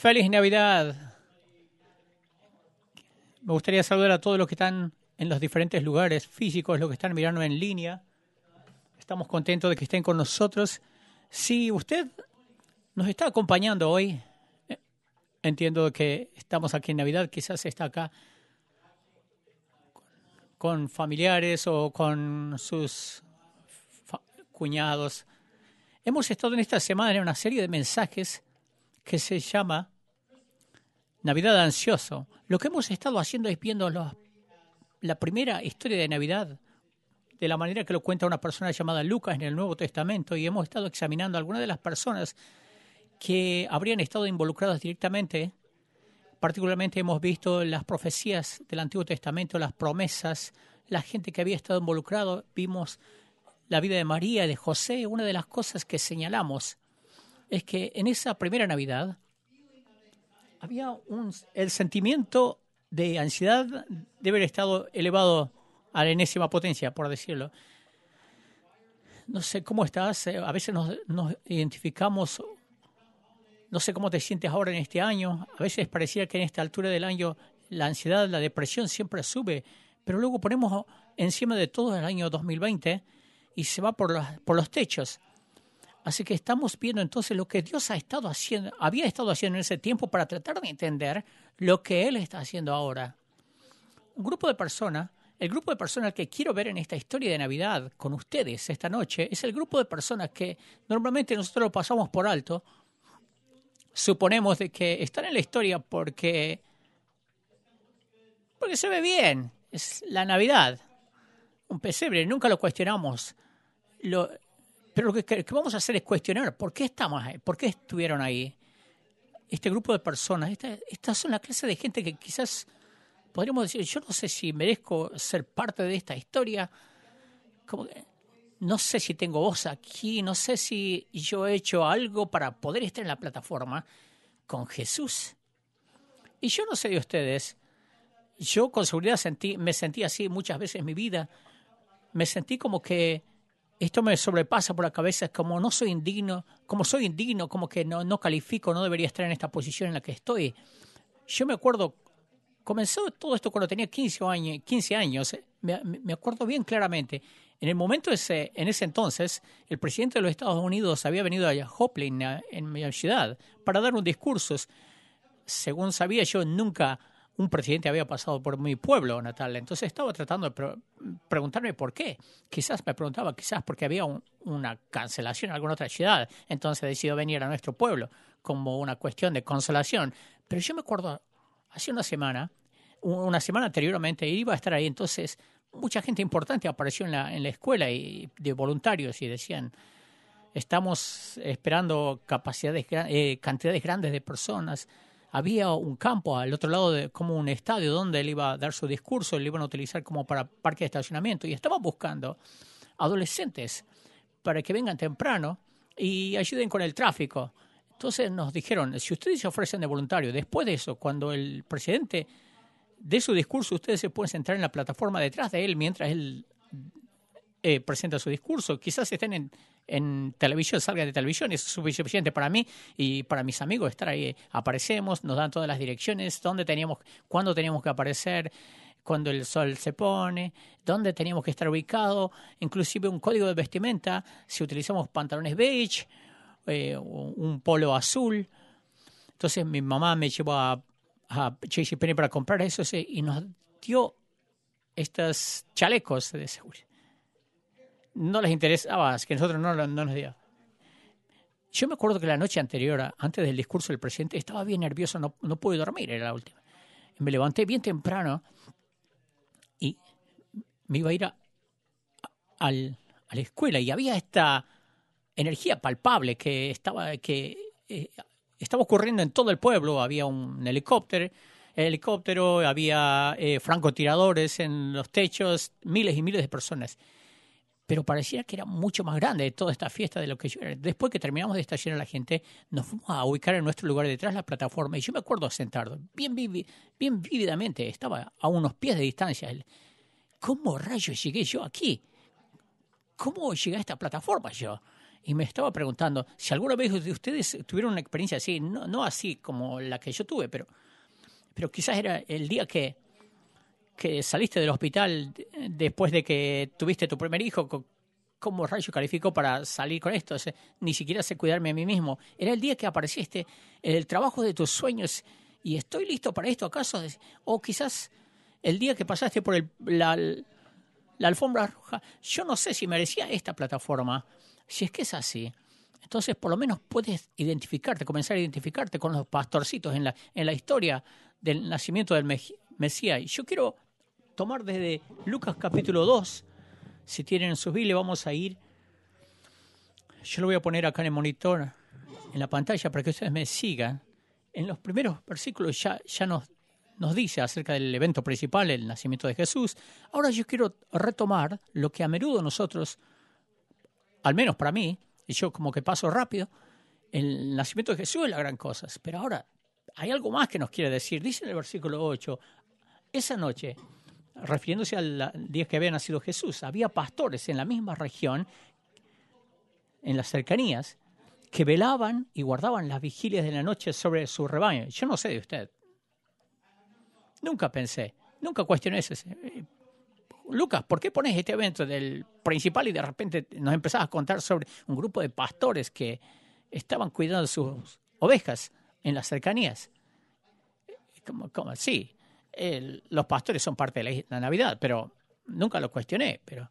Feliz Navidad. Me gustaría saludar a todos los que están en los diferentes lugares físicos, los que están mirando en línea. Estamos contentos de que estén con nosotros. Si usted nos está acompañando hoy, eh, entiendo que estamos aquí en Navidad, quizás está acá con familiares o con sus cuñados. Hemos estado en esta semana en una serie de mensajes que se llama Navidad Ansioso. Lo que hemos estado haciendo es viendo la primera historia de Navidad de la manera que lo cuenta una persona llamada Lucas en el Nuevo Testamento y hemos estado examinando algunas de las personas que habrían estado involucradas directamente. Particularmente hemos visto las profecías del Antiguo Testamento, las promesas, la gente que había estado involucrado. Vimos la vida de María de José. Una de las cosas que señalamos es que en esa primera Navidad había un, el sentimiento de ansiedad de haber estado elevado a la enésima potencia, por decirlo. No sé cómo estás, eh, a veces nos, nos identificamos, no sé cómo te sientes ahora en este año, a veces parecía que en esta altura del año la ansiedad, la depresión siempre sube, pero luego ponemos encima de todo el año 2020 y se va por los, por los techos. Así que estamos viendo entonces lo que Dios ha estado haciendo, había estado haciendo en ese tiempo para tratar de entender lo que Él está haciendo ahora. Un grupo de personas, el grupo de personas que quiero ver en esta historia de Navidad con ustedes esta noche, es el grupo de personas que normalmente nosotros lo pasamos por alto. Suponemos de que están en la historia porque, porque se ve bien, es la Navidad, un pesebre, nunca lo cuestionamos. Lo, pero lo que, vamos a hacer es cuestionar por qué estamos por qué estuvieron ahí. Este grupo de personas, estas son la clase de gente que quizás podríamos decir, yo no sé si merezco ser parte de esta historia, no sé si tengo voz aquí, no sé si yo he hecho algo para poder estar en la plataforma con Jesús. Y yo no sé de ustedes, yo con seguridad sentí, me sentí así muchas veces en mi vida, me sentí como que esto me sobrepasa por la cabeza, como no soy indigno, como soy indigno, como que no, no califico, no debería estar en esta posición en la que estoy. Yo me acuerdo, comenzó todo esto cuando tenía 15 años, 15 años me, me acuerdo bien claramente. En el momento ese, en ese entonces, el presidente de los Estados Unidos había venido a Joplin, en mi ciudad, para dar un discurso. Según sabía yo, nunca un presidente había pasado por mi pueblo natal. Entonces estaba tratando de preguntarme por qué. Quizás me preguntaba, quizás porque había una cancelación en alguna otra ciudad. Entonces decidió venir a nuestro pueblo como una cuestión de consolación. Pero yo me acuerdo, hace una semana, una semana anteriormente, iba a estar ahí. Entonces mucha gente importante apareció en la, en la escuela y de voluntarios y decían, estamos esperando capacidades, eh, cantidades grandes de personas había un campo al otro lado de como un estadio donde él iba a dar su discurso, lo iban a utilizar como para parque de estacionamiento y estaba buscando adolescentes para que vengan temprano y ayuden con el tráfico. Entonces nos dijeron, si ustedes se ofrecen de voluntario, después de eso, cuando el presidente dé su discurso, ustedes se pueden sentar en la plataforma detrás de él mientras él eh, presenta su discurso. Quizás estén en, en televisión, salga de televisión, es suficiente para mí y para mis amigos estar ahí. Aparecemos, nos dan todas las direcciones, dónde teníamos, cuándo teníamos que aparecer, cuando el sol se pone, dónde teníamos que estar ubicado, inclusive un código de vestimenta, si utilizamos pantalones beige, eh, un polo azul. Entonces mi mamá me llevó a, a Penny para comprar eso y nos dio estos chalecos de seguridad no les interesaba que nosotros no, no nos diga. Yo me acuerdo que la noche anterior, antes del discurso del presidente, estaba bien nervioso, no, no pude dormir, era la última. Me levanté bien temprano y me iba a ir a, a la escuela y había esta energía palpable que estaba, que, eh, estaba ocurriendo en todo el pueblo. Había un helicóptero, helicóptero había eh, francotiradores en los techos, miles y miles de personas pero parecía que era mucho más grande toda esta fiesta de lo que yo era. Después que terminamos de estacionar a la gente, nos fuimos a ubicar en nuestro lugar detrás de la plataforma y yo me acuerdo sentado, bien, bien vívidamente, estaba a unos pies de distancia. ¿Cómo rayos llegué yo aquí? ¿Cómo llegué a esta plataforma yo? Y me estaba preguntando si alguna vez ustedes tuvieron una experiencia así, no, no así como la que yo tuve, pero, pero quizás era el día que, que saliste del hospital después de que tuviste tu primer hijo, ¿cómo rayo calificó para salir con esto? ni siquiera sé cuidarme a mí mismo. Era el día que apareciste, el trabajo de tus sueños, y estoy listo para esto, ¿acaso? O quizás el día que pasaste por el, la, la alfombra roja, yo no sé si merecía esta plataforma. Si es que es así, entonces por lo menos puedes identificarte, comenzar a identificarte con los pastorcitos en la, en la historia del nacimiento del Mesías. Yo quiero tomar desde Lucas capítulo 2, si tienen sus Biblia, vamos a ir. Yo lo voy a poner acá en el monitor, en la pantalla, para que ustedes me sigan. En los primeros versículos ya, ya nos, nos dice acerca del evento principal, el nacimiento de Jesús. Ahora yo quiero retomar lo que a menudo nosotros, al menos para mí, y yo como que paso rápido, el nacimiento de Jesús es la gran cosa. Pero ahora hay algo más que nos quiere decir. Dice en el versículo 8, esa noche refiriéndose al día que había nacido Jesús, había pastores en la misma región, en las cercanías, que velaban y guardaban las vigilias de la noche sobre su rebaño. Yo no sé de usted. Nunca pensé, nunca cuestioné eso. Lucas, ¿por qué pones este evento del principal y de repente nos empezás a contar sobre un grupo de pastores que estaban cuidando sus ovejas en las cercanías? Como, como, sí, los pastores son parte de la, Navidad, pero nunca lo cuestioné. Pero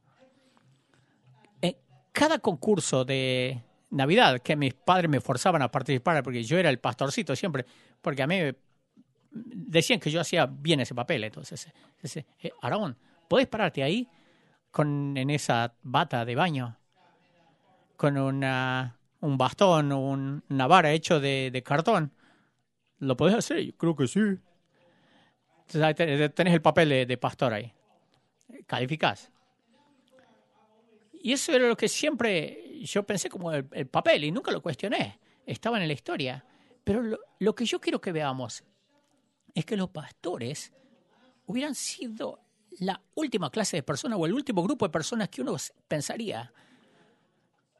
cada concurso de Navidad que mis padres me forzaban a participar, porque yo era el pastorcito siempre, porque a mí decían que yo hacía bien ese papel. Entonces, ese, eh, Aarón, ¿podés pararte ahí con en esa bata de baño? Con una, un bastón, un, una vara hecho de, de cartón. ¿Lo podés hacer? Yo creo que sí. Tenés el papel de, pastor ahí. Calificás. Y eso era lo que siempre yo pensé como el, papel y nunca lo cuestioné. Estaba en la historia. Pero lo, que yo quiero que veamos es que los pastores hubieran sido la última clase de personas o el último grupo de personas que uno pensaría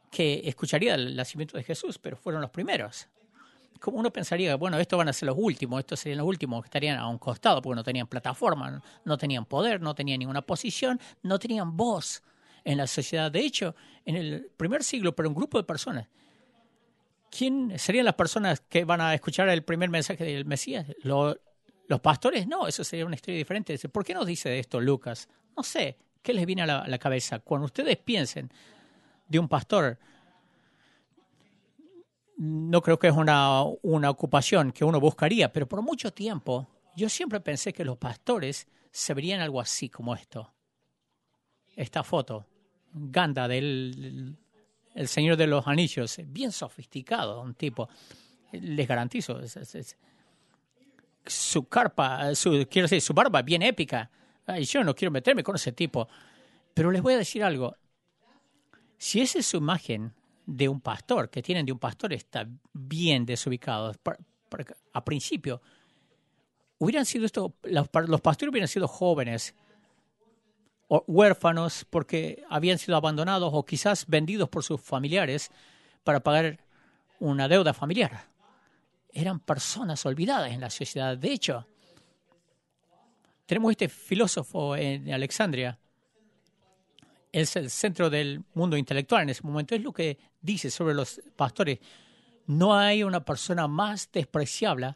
que escucharía el nacimiento de Jesús, pero fueron los primeros como uno pensaría, bueno, estos van a ser los últimos, estos serían los últimos que estarían a un costado, porque no tenían plataforma, no tenían poder, no tenían ninguna posición, no tenían voz en la sociedad. De hecho, en el primer siglo, pero un grupo de personas, ¿quién serían las personas que van a escuchar el primer mensaje del Mesías? ¿Los, pastores? No, eso sería una historia diferente. ¿Por qué nos dice esto Lucas? No sé, ¿qué les viene a la cabeza? Cuando ustedes piensen de un pastor, no creo que es una, una ocupación que uno buscaría, pero por mucho tiempo yo siempre pensé que los pastores se verían algo así como esto. Esta foto, Ganda del el Señor de los Anillos, bien sofisticado, un tipo, les garantizo, su carpa, su, quiero decir, su barba bien épica. yo no quiero meterme con ese tipo, pero les voy a decir algo. Si esa es su imagen de un pastor, que tienen de un pastor, está bien desubicado. A principio, hubieran sido esto, los, pastores hubieran sido jóvenes, o huérfanos, porque habían sido abandonados o quizás vendidos por sus familiares para pagar una deuda familiar. Eran personas olvidadas en la sociedad. De hecho, tenemos este filósofo en Alexandria, es el centro del mundo intelectual en ese momento. Es lo que dice sobre los pastores. No hay una persona más despreciable,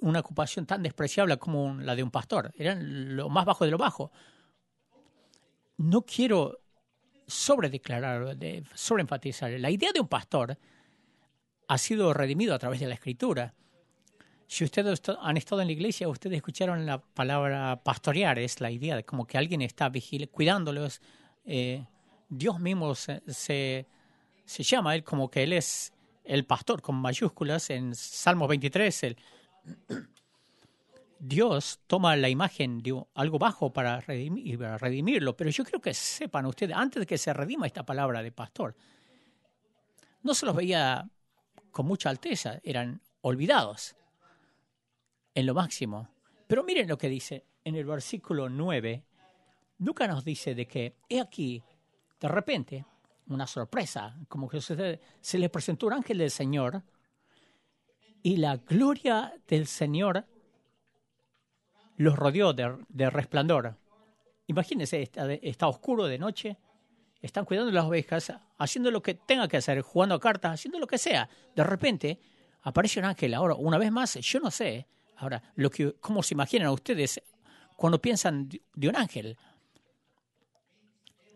una ocupación tan despreciable como la de un pastor. Eran lo más bajo de lo bajo. No quiero sobredeclarar, sobreenfatizar. La idea de un pastor ha sido redimido a través de la escritura. Si ustedes han estado en la iglesia, ustedes escucharon la palabra pastorear, es la idea de como que alguien está vigil cuidándolos, eh, Dios mismo se, se, llama él como que él es el pastor con mayúsculas en Salmos 23. El, Dios toma la imagen de algo bajo para, para redimirlo, pero yo creo que sepan ustedes, antes de que se redima esta palabra de pastor, no se los veía con mucha alteza, eran olvidados en lo máximo. Pero miren lo que dice en el versículo 9 Lucas nos dice de que, he aquí, de repente, una sorpresa, como que se, se les presentó un ángel del Señor y la gloria del Señor los rodeó de, resplandor. Imagínense, está, oscuro de noche, están cuidando las ovejas, haciendo lo que tenga que hacer, jugando cartas, haciendo lo que sea. De repente aparece un ángel. Ahora, una vez más, yo no sé, ahora, lo que, cómo se imaginan ustedes cuando piensan de un ángel.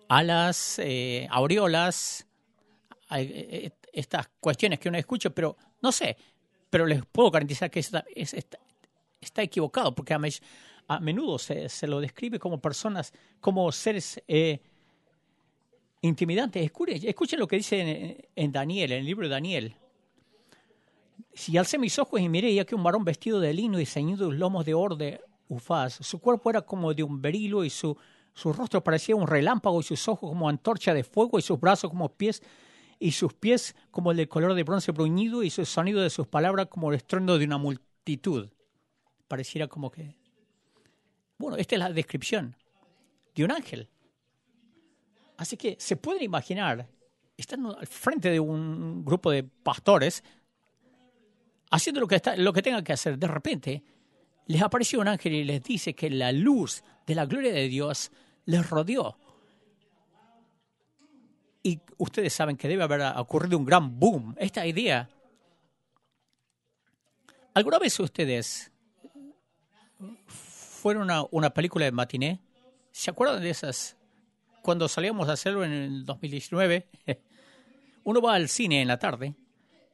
Alas, eh, aureolas, eh, estas cuestiones que uno escucha, pero no sé, pero les puedo garantizar que está, está, equivocado, porque a, menudo se, se, lo describe como personas, como seres eh, intimidantes. Escuchen, lo que dice en, Daniel, en el libro de Daniel. Si alcé mis ojos y miré, y aquí un varón vestido de lino y ceñido de lomos de oro de ufaz, su cuerpo era como de un berilo y su, su rostro parecía un relámpago y sus ojos como antorcha de fuego y sus brazos como pies y sus pies como el de color de bronce bruñido y su sonido de sus palabras como el estruendo de una multitud. Pareciera como que... Bueno, esta es la descripción de un ángel. Así que se pueden imaginar, estando al frente de un grupo de pastores, haciendo lo que, está, lo que tengan que hacer. De repente, les apareció un ángel y les dice que la luz de la gloria de Dios les rodeó y ustedes saben que debe haber ocurrido un gran boom. Esta idea. ¿Alguna vez ustedes fueron a una película de matiné? ¿Se acuerdan de esas? Cuando salíamos a hacerlo en el 2019, uno va al cine en la tarde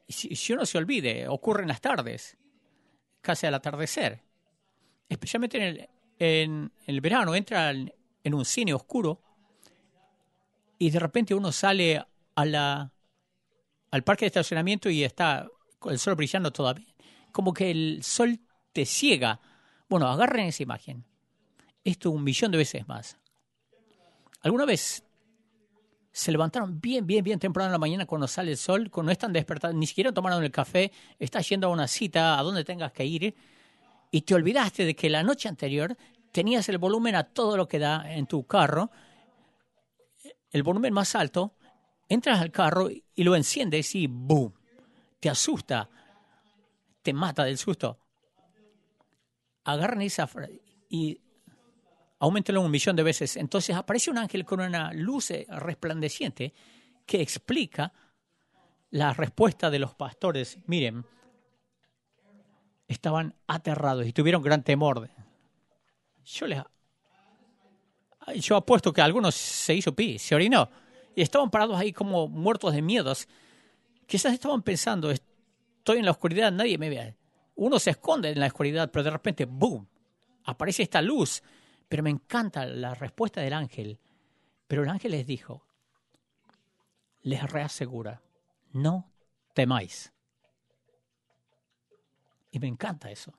y si, uno se olvide, ocurre en las tardes, casi al atardecer. Especialmente en el, en el verano, entra en un cine oscuro y de repente uno sale a la, al parque de estacionamiento y está con el sol brillando todavía. Como que el sol te ciega. Bueno, agarren esa imagen. Esto un millón de veces más. ¿Alguna vez se levantaron bien, bien, bien temprano en la mañana cuando sale el sol, cuando no están despertados, ni siquiera tomaron el café, estás yendo a una cita, a donde tengas que ir, y te olvidaste de que la noche anterior tenías el volumen a todo lo que da en tu carro el volumen más alto, entras al carro y lo enciendes y ¡boom! Te asusta, te mata del susto. Agarran esa y aumentenlo un millón de veces. Entonces aparece un ángel con una luz resplandeciente que explica la respuesta de los pastores. Miren, estaban aterrados y tuvieron gran temor. Yo les yo apuesto que algunos se hizo pi, se orinó. Y estaban parados ahí como muertos de miedos. Quizás estaban pensando, estoy en la oscuridad, nadie me ve. Uno se esconde en la oscuridad, pero de repente, ¡boom! Aparece esta luz. Pero me encanta la respuesta del ángel. Pero el ángel les dijo, les reasegura, no temáis. Y me encanta eso.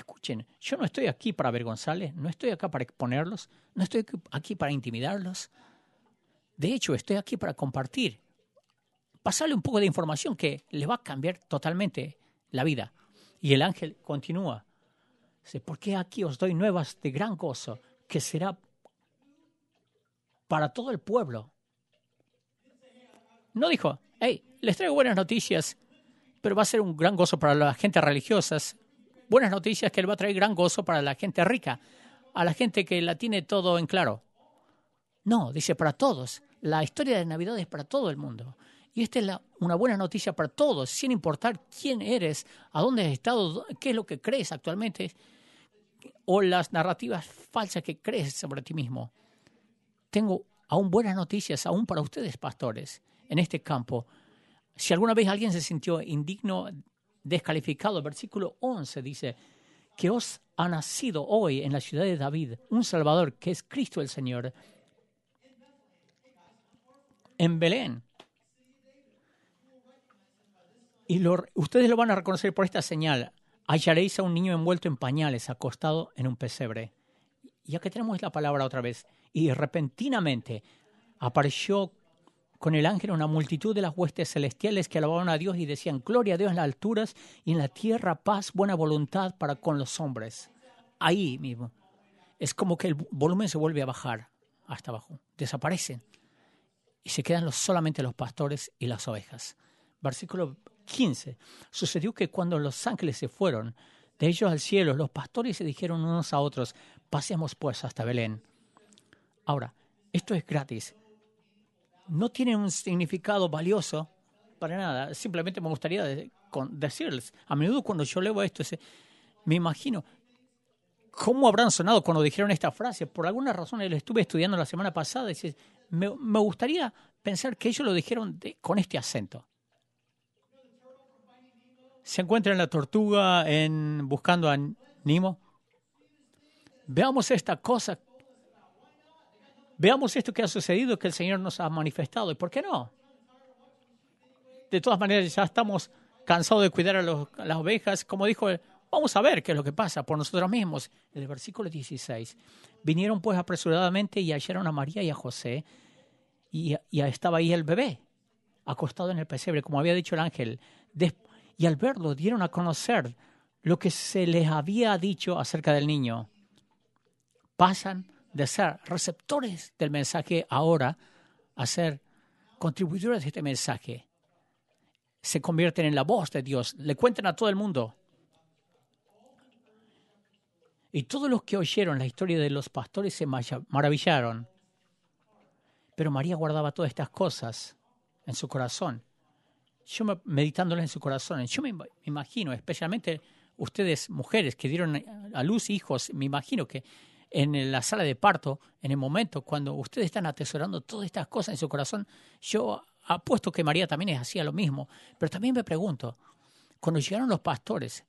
Escuchen, yo no estoy aquí para avergonzarles, no estoy acá para exponerlos, no estoy aquí para intimidarlos. De hecho, estoy aquí para compartir, pasarle un poco de información que les va a cambiar totalmente la vida. Y el ángel continúa. Dice, porque aquí os doy nuevas de gran gozo, que será para todo el pueblo. No dijo, hey, les traigo buenas noticias, pero va a ser un gran gozo para las gentes religiosas, buenas noticias que Él va a traer gran gozo para la gente rica, a la gente que la tiene todo en claro. No, dice para todos. La historia de Navidad es para todo el mundo. Y esta es una buena noticia para todos, sin importar quién eres, a dónde has estado, qué es lo que crees actualmente, o las narrativas falsas que crees sobre ti mismo. Tengo aún buenas noticias, aún para ustedes, pastores, en este campo. Si alguna vez alguien se sintió indigno descalificado. Versículo 11 dice, que os ha nacido hoy en la ciudad de David un Salvador, que es Cristo el Señor, en Belén. Y ustedes lo van a reconocer por esta señal. Hallaréis a un niño envuelto en pañales, acostado en un pesebre. Ya que tenemos la palabra otra vez. Y repentinamente apareció con el ángel una multitud de las huestes celestiales que alababan a Dios y decían, Gloria a Dios en las alturas y en la tierra paz, buena voluntad para con los hombres. Ahí mismo. Es como que el volumen se vuelve a bajar hasta abajo. Desaparecen. y se quedan solamente los pastores y las ovejas. Versículo 15. Sucedió que cuando los ángeles se fueron de ellos al cielo, los pastores se dijeron unos a otros, pasemos pues hasta Belén. Ahora, esto es gratis. No tiene un significado valioso para nada. Simplemente me gustaría decirles, a menudo cuando yo leo esto, me imagino cómo habrán sonado cuando dijeron esta frase. Por alguna razón, lo estuve estudiando la semana pasada y me, me gustaría pensar que ellos lo dijeron con este acento. ¿Se encuentra en la tortuga en buscando a Nemo? Veamos esta cosa. Veamos esto que ha sucedido, que el Señor nos ha manifestado. ¿Y por qué no? De todas maneras, ya estamos cansados de cuidar a, las ovejas. Como dijo Vamos a ver qué es lo que pasa por nosotros mismos. En el versículo 16. Vinieron pues apresuradamente y hallaron a María y a José y, estaba ahí el bebé, acostado en el pesebre, como había dicho el ángel. y al verlo dieron a conocer lo que se les había dicho acerca del niño. Pasan de ser receptores del mensaje ahora a ser contribuidores de este mensaje. Se convierten en la voz de Dios, le cuentan a todo el mundo y todos los que oyeron la historia de los pastores se maravillaron. Pero María guardaba todas estas cosas en su corazón. Yo meditándolas en su corazón, yo me imagino, especialmente ustedes mujeres que dieron a luz hijos, me imagino que en la sala de parto, en el momento cuando ustedes están atesorando todas estas cosas en su corazón, yo apuesto que María también hacía lo mismo. Pero también me pregunto, cuando llegaron los pastores,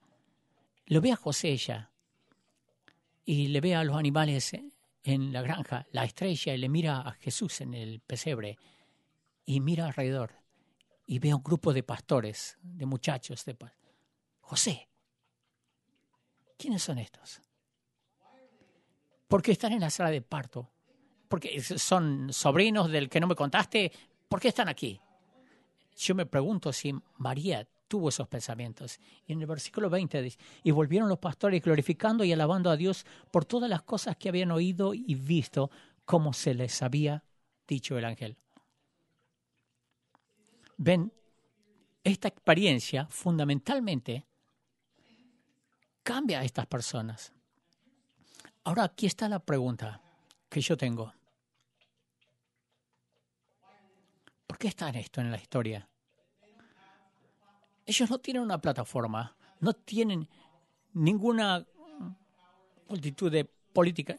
lo ve a José ella, y le ve a los animales en la granja, la estrella, y le mira a Jesús en el pesebre y mira alrededor y ve a un grupo de pastores, de muchachos, de José, ¿quiénes son estos? ¿Por qué están en la sala de parto? Porque son sobrinos del que no me contaste. ¿Por qué están aquí? Yo me pregunto si María tuvo esos pensamientos. Y en el versículo 20 dice, y volvieron los pastores glorificando y alabando a Dios por todas las cosas que habían oído y visto, como se les había dicho el ángel. Ven, esta experiencia fundamentalmente cambia a estas personas. Ahora aquí está la pregunta que yo tengo. ¿Por qué está en esto en la historia? ellos no tienen una plataforma, no tienen ninguna multitud de política,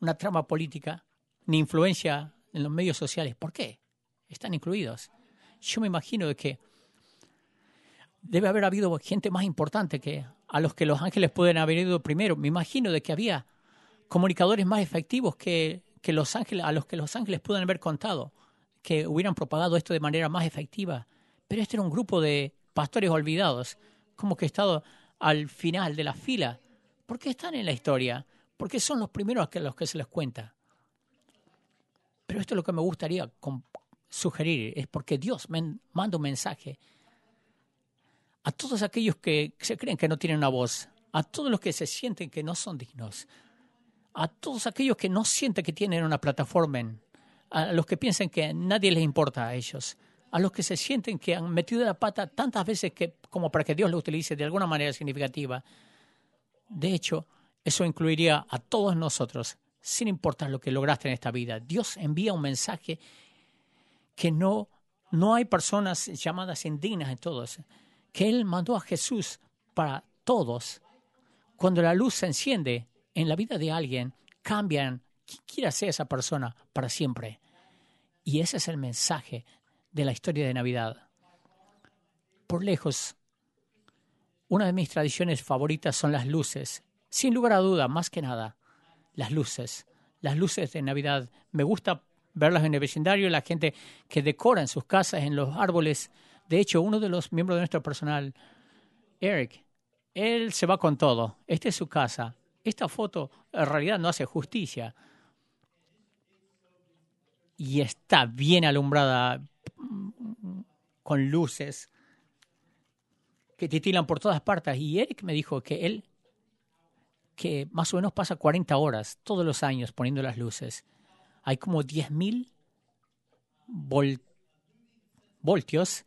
una trama política, ni influencia en los medios sociales. ¿Por qué? Están incluidos. Yo me imagino que debe haber habido gente más importante que a los que los ángeles pueden haber ido primero. Me imagino de que había comunicadores más efectivos que, que los ángeles, a los que los ángeles puedan haber contado, que hubieran propagado esto de manera más efectiva pero este era un grupo de pastores olvidados, como que estado al final de la fila. ¿Por qué están en la historia? Porque son los primeros a los que se les cuenta. Pero esto es lo que me gustaría sugerir, es porque Dios manda un mensaje a todos aquellos que se creen que no tienen una voz, a todos los que se sienten que no son dignos, a todos aquellos que no sienten que tienen una plataforma, a los que piensan que nadie les importa a ellos, a los que se sienten que han metido la pata tantas veces que, como para que Dios lo utilice de alguna manera significativa. De hecho, eso incluiría a todos nosotros, sin importar lo que lograste en esta vida. Dios envía un mensaje que no, no hay personas llamadas indignas en todos, que Él mandó a Jesús para todos. Cuando la luz se enciende en la vida de alguien, cambian, quiera ser esa persona, para siempre. Y ese es el mensaje de la historia de Navidad. Por lejos, una de mis tradiciones favoritas son las luces. Sin lugar a duda, más que nada, las luces. Las luces de Navidad. Me gusta verlas en el vecindario, la gente que decora en sus casas, en los árboles. De hecho, uno de los miembros de nuestro personal, Eric, él se va con todo. Esta es su casa. Esta foto en realidad no hace justicia. Y está bien alumbrada con luces que titilan por todas partes. Y Eric me dijo que él, que más o menos pasa 40 horas todos los años poniendo las luces. Hay como 10.000 voltios,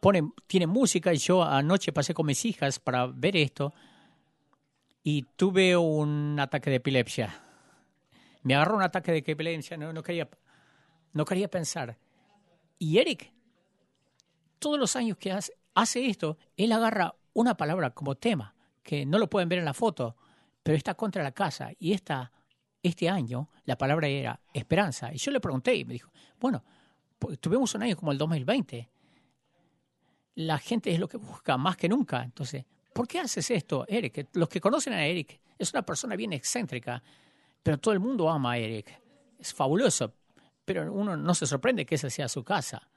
pone, tiene música yo anoche pasé con mis hijas para ver esto y tuve un ataque de epilepsia. Me agarró un ataque de epilepsia, no, no, quería, no quería pensar. Y Eric, todos los años que hace, hace esto, él agarra una palabra como tema, que no lo pueden ver en la foto, pero está contra la casa. Y esta, este año la palabra era esperanza. Y yo le pregunté y me dijo, bueno, pues, tuvimos un año como el 2020 la gente es lo que busca más que nunca. Entonces, ¿por qué haces esto, Eric? Los que conocen a Eric, es una persona bien excéntrica, pero todo el mundo ama a Eric. Es fabuloso, pero uno no se sorprende que esa sea su casa.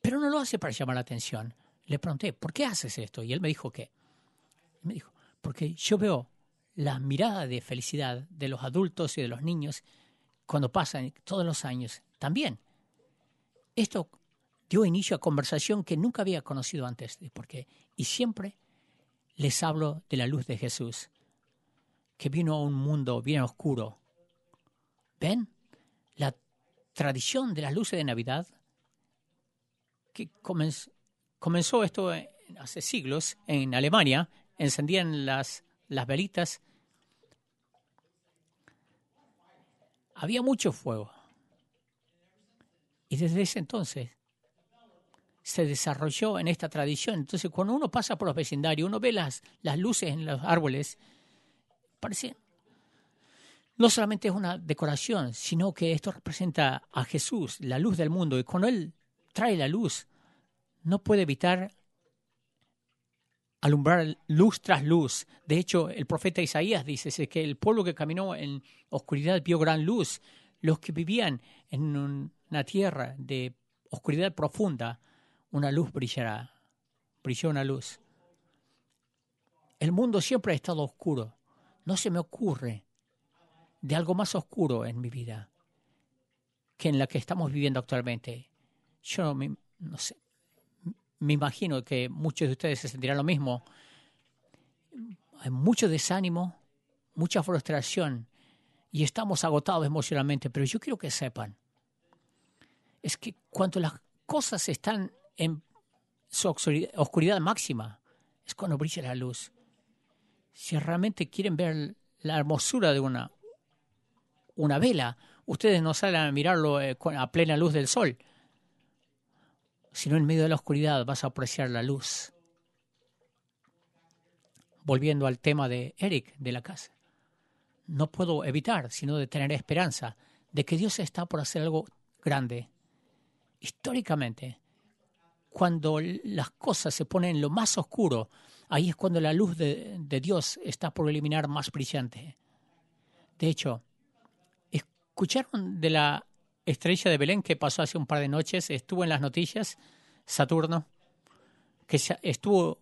Pero no lo hace para llamar la atención. Le pregunté, ¿por qué haces esto? Y él me dijo que, me dijo, porque yo veo la mirada de felicidad de los adultos y de los niños cuando pasan todos los años también esto dio inicio a conversación que nunca había conocido antes, porque y siempre les hablo de la luz de Jesús, que vino a un mundo bien oscuro. ¿Ven? La tradición de las luces de Navidad, que comenzó, esto hace siglos en Alemania, encendían las, las velitas. Había mucho fuego y desde ese entonces se desarrolló en esta tradición. Entonces, cuando uno pasa por los vecindarios, uno ve las, las luces en los árboles, parece no solamente es una decoración, sino que esto representa a Jesús, la luz del mundo. Y cuando Él trae la luz, no puede evitar alumbrar luz tras luz. De hecho, el profeta Isaías dice que el pueblo que caminó en oscuridad vio gran luz. Los que vivían en un una tierra de oscuridad profunda, una luz brillará. Brilló una luz. El mundo siempre ha estado oscuro. No se me ocurre de algo más oscuro en mi vida que en la que estamos viviendo actualmente. Yo me, no sé, me imagino que muchos de ustedes se sentirán lo mismo. Hay mucho desánimo, mucha frustración y estamos agotados emocionalmente, pero yo quiero que sepan es que cuando las cosas están en su oscuridad máxima, es cuando brilla la luz. Si realmente quieren ver la hermosura de una, una vela, ustedes no salen a mirarlo eh, a plena luz del sol, sino en medio de la oscuridad vas a apreciar la luz. Volviendo al tema de Eric de la casa, no puedo evitar sino de tener esperanza de que Dios está por hacer algo grande históricamente, cuando las cosas se ponen en lo más oscuro, ahí es cuando la luz de, Dios está por eliminar más brillante. De hecho, ¿escucharon de la estrella de Belén que pasó hace un par de noches? Estuvo en las noticias, Saturno, que estuvo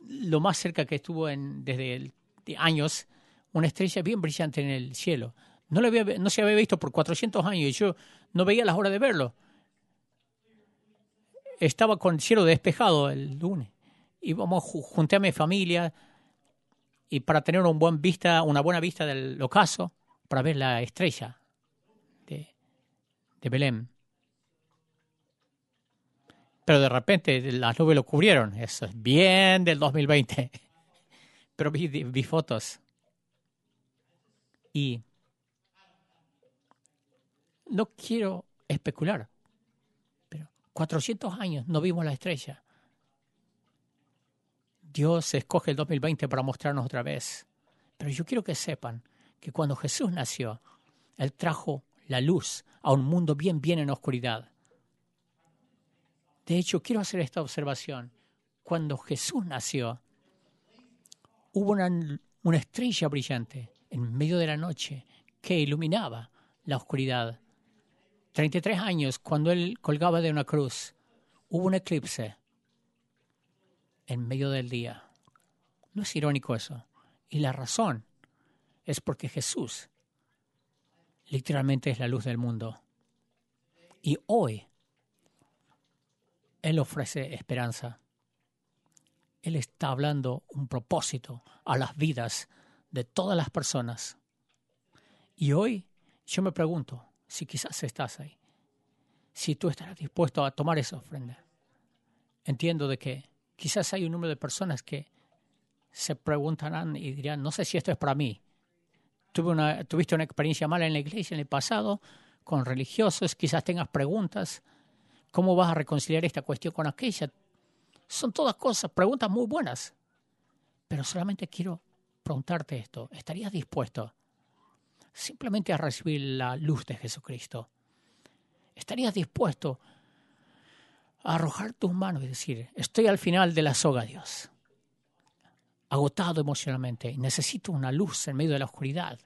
lo más cerca que estuvo en, desde años, una estrella bien brillante en el cielo. No, no se había visto por 400 años y yo no veía las horas de verlo. Estaba con cielo despejado el lunes. Y vamos, junté a mi familia y para tener un buen vista, una buena vista del ocaso, para ver la estrella de, de Belén. Pero de repente las nubes lo cubrieron. Eso es bien del 2020. Pero vi, vi fotos. Y no quiero especular, pero 400 años no vimos la estrella. Dios escoge el 2020 para mostrarnos otra vez. Pero yo quiero que sepan que cuando Jesús nació, Él trajo la luz a un mundo bien, bien en oscuridad. De hecho, quiero hacer esta observación. Cuando Jesús nació, hubo una, una estrella brillante en medio de la noche que iluminaba la oscuridad 33 años, cuando él colgaba de una cruz, hubo un eclipse en medio del día. ¿No es irónico eso? Y la razón es porque Jesús literalmente es la luz del mundo. Y hoy Él ofrece esperanza. Él está hablando un propósito a las vidas de todas las personas. Y hoy yo me pregunto si quizás estás ahí, si tú estarás dispuesto a tomar esa ofrenda. Entiendo de que quizás hay un número de personas que se preguntarán y dirán, no sé si esto es para mí. Tuve una, tuviste una experiencia mala en la iglesia en el pasado, con religiosos, quizás tengas preguntas. ¿Cómo vas a reconciliar esta cuestión con aquella? Son todas cosas, preguntas muy buenas. Pero solamente quiero preguntarte esto. ¿Estarías dispuesto simplemente a recibir la luz de Jesucristo? ¿Estarías dispuesto a arrojar tus manos y decir, estoy al final de la soga, Dios? Agotado emocionalmente, necesito una luz en medio de la oscuridad.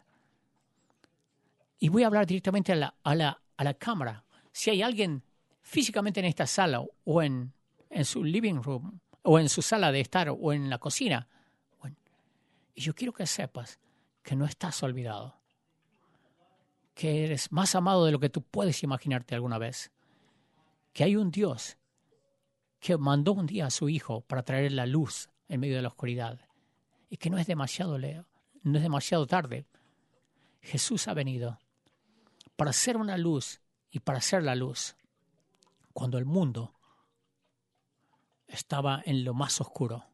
Y voy a hablar directamente a la, a la, a la cámara. Si hay alguien físicamente en esta sala o en, en su living room o en su sala de estar o en la cocina, y yo quiero que sepas que no estás olvidado, que eres más amado de lo que tú puedes imaginarte alguna vez, que hay un Dios que mandó un día a su Hijo para traer la luz en medio de la oscuridad y que no es demasiado leo, no es demasiado tarde. Jesús ha venido para ser una luz y para ser la luz cuando el mundo estaba en lo más oscuro.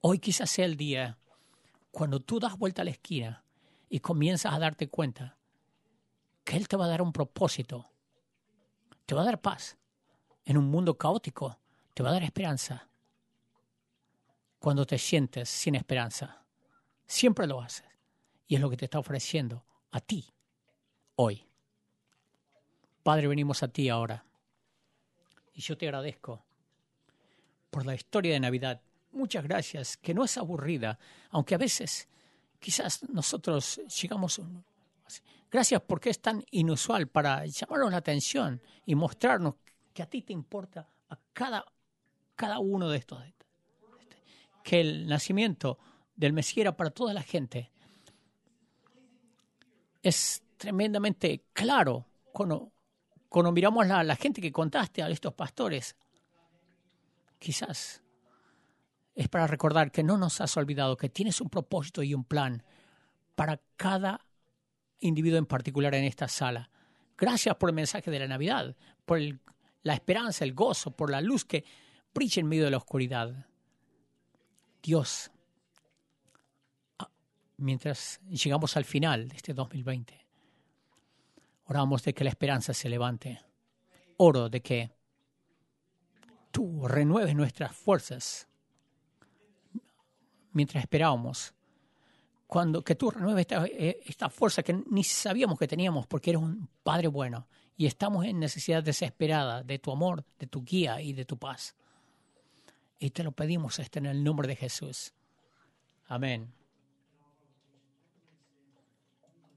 Hoy quizás sea el día cuando tú das vuelta a la esquina y comienzas a darte cuenta que Él te va a dar un propósito, te va a dar paz en un mundo caótico, te va a dar esperanza. Cuando te sientes sin esperanza, siempre lo haces. Y es lo que te está ofreciendo a ti hoy. Padre, venimos a ti ahora. Y yo te agradezco por la historia de Navidad. Muchas gracias, que no es aburrida, aunque a veces quizás nosotros llegamos... Gracias porque es tan inusual para llamarnos la atención y mostrarnos que a ti te importa a cada, cada uno de estos. Que el nacimiento del Mesías era para toda la gente. Es tremendamente claro cuando, cuando miramos la, la gente que contaste a estos pastores. Quizás es para recordar que no nos has olvidado, que tienes un propósito y un plan para cada individuo en particular en esta sala. Gracias por el mensaje de la Navidad, por la esperanza, el gozo, por la luz que brilla en medio de la oscuridad. Dios, ah, mientras llegamos al final de este 2020, Oramos de que la esperanza se levante. Oro de que tú renueves nuestras fuerzas mientras esperábamos. Cuando, que tú renueves esta, eh, esta fuerza que ni sabíamos que teníamos porque eres un Padre bueno y estamos en necesidad desesperada de tu amor, de tu guía y de tu paz. Y te lo pedimos este en el nombre de Jesús. Amén.